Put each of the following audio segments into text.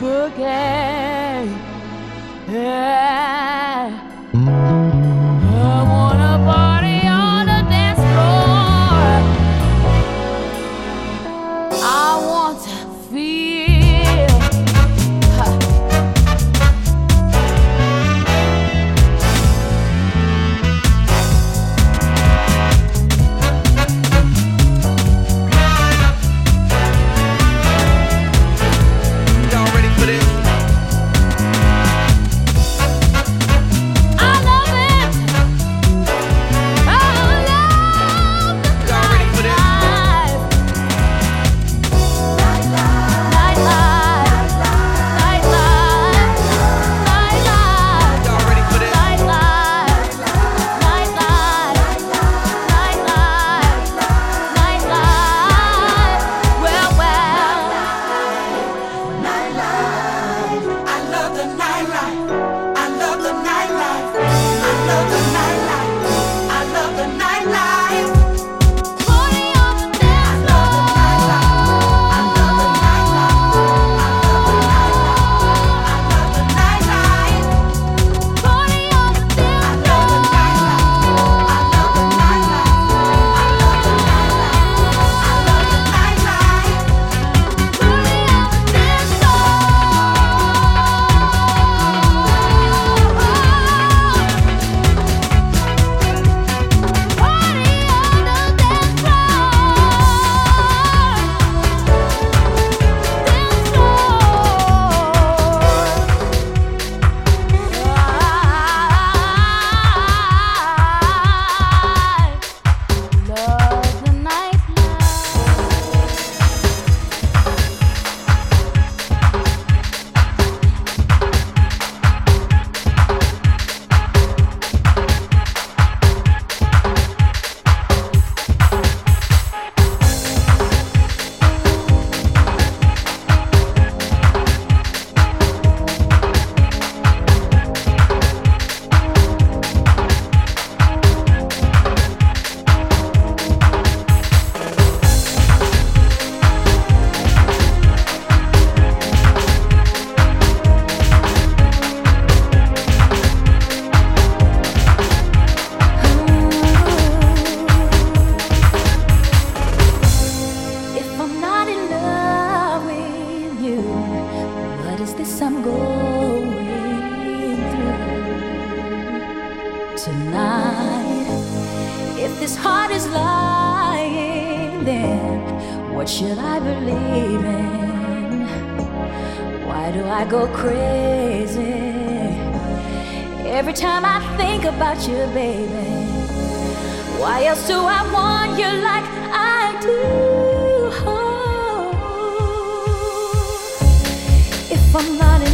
bouquet. Yeah. If this heart is lying, then what should I believe in? Why do I go crazy every time I think about you, baby? Why else do I want you like I do? Oh. If I'm not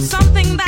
something that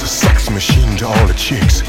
that's a sex machine to all the chicks?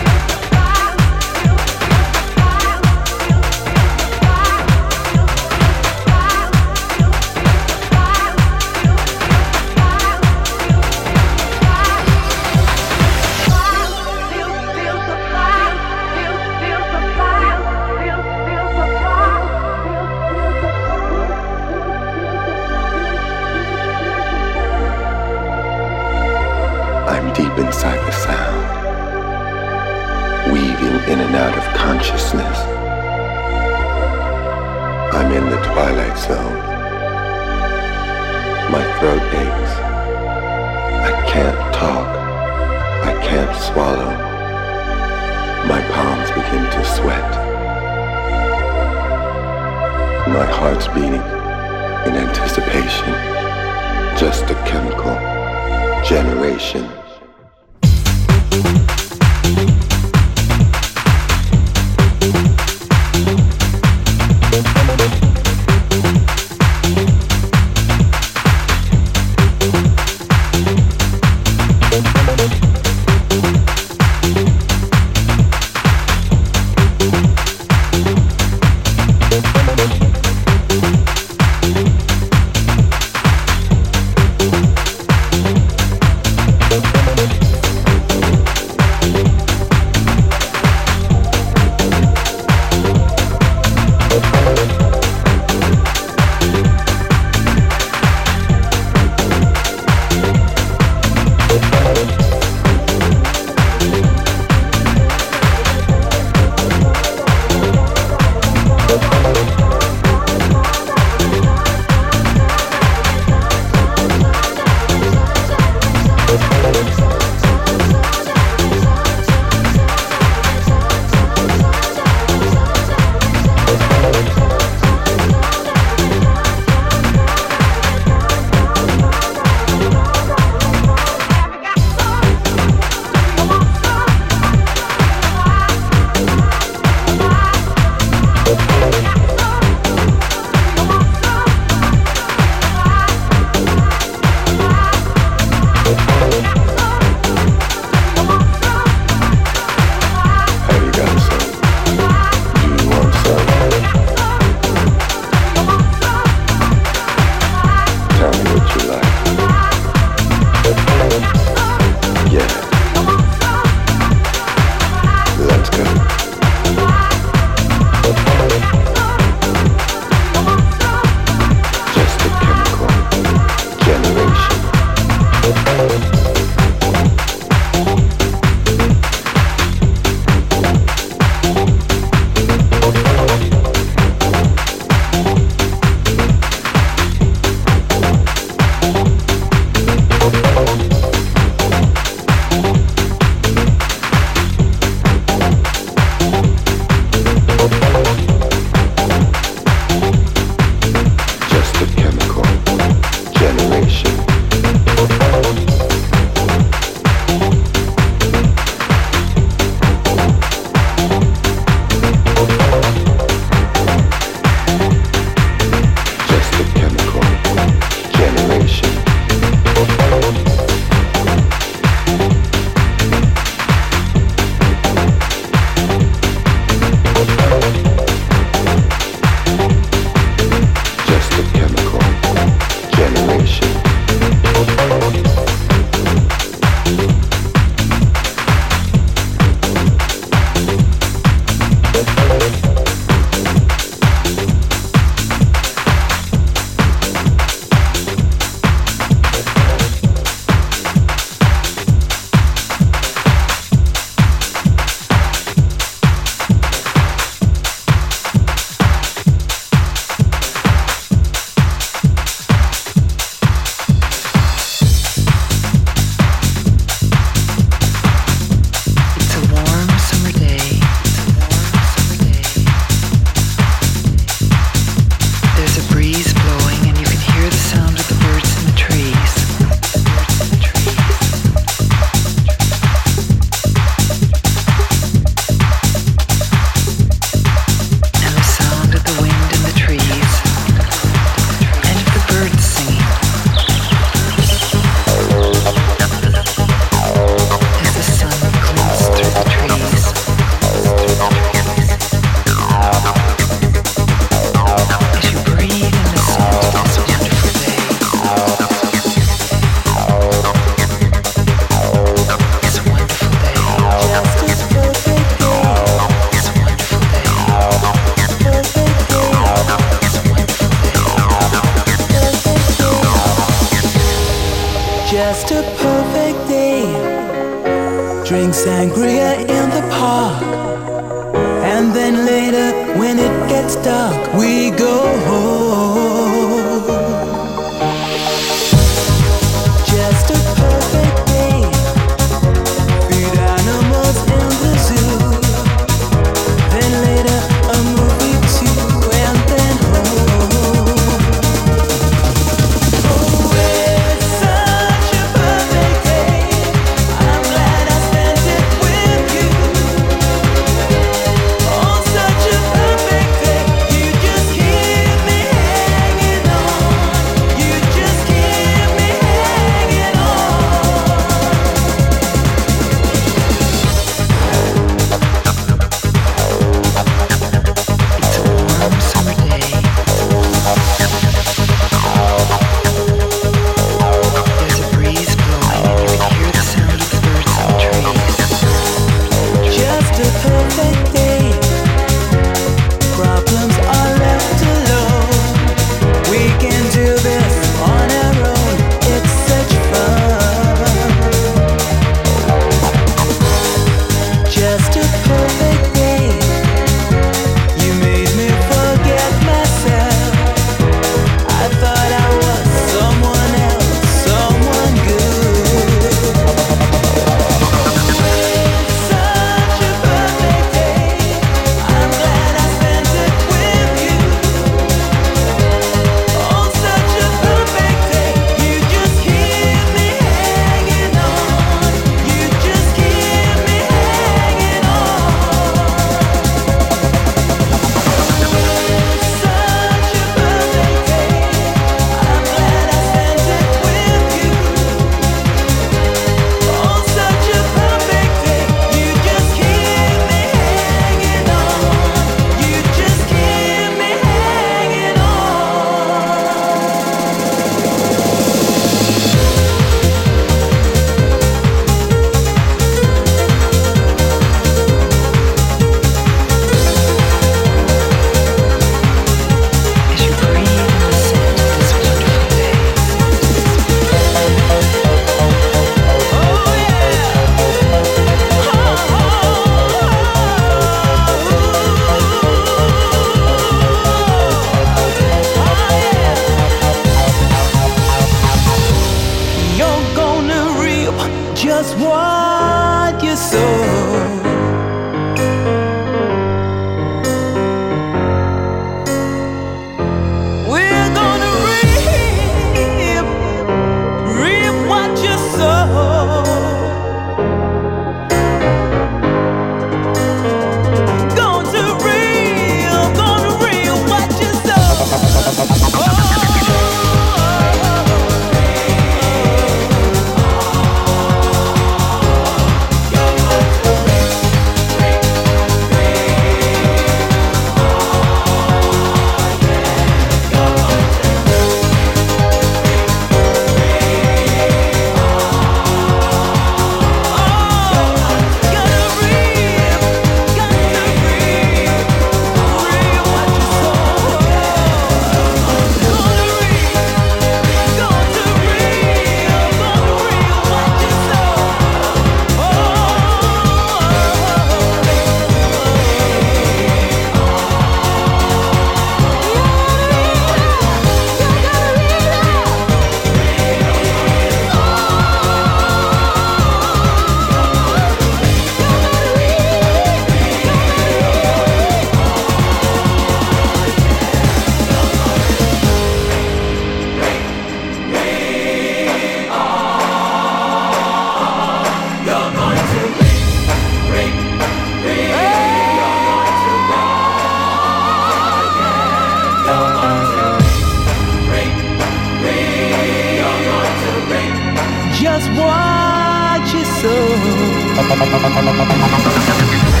What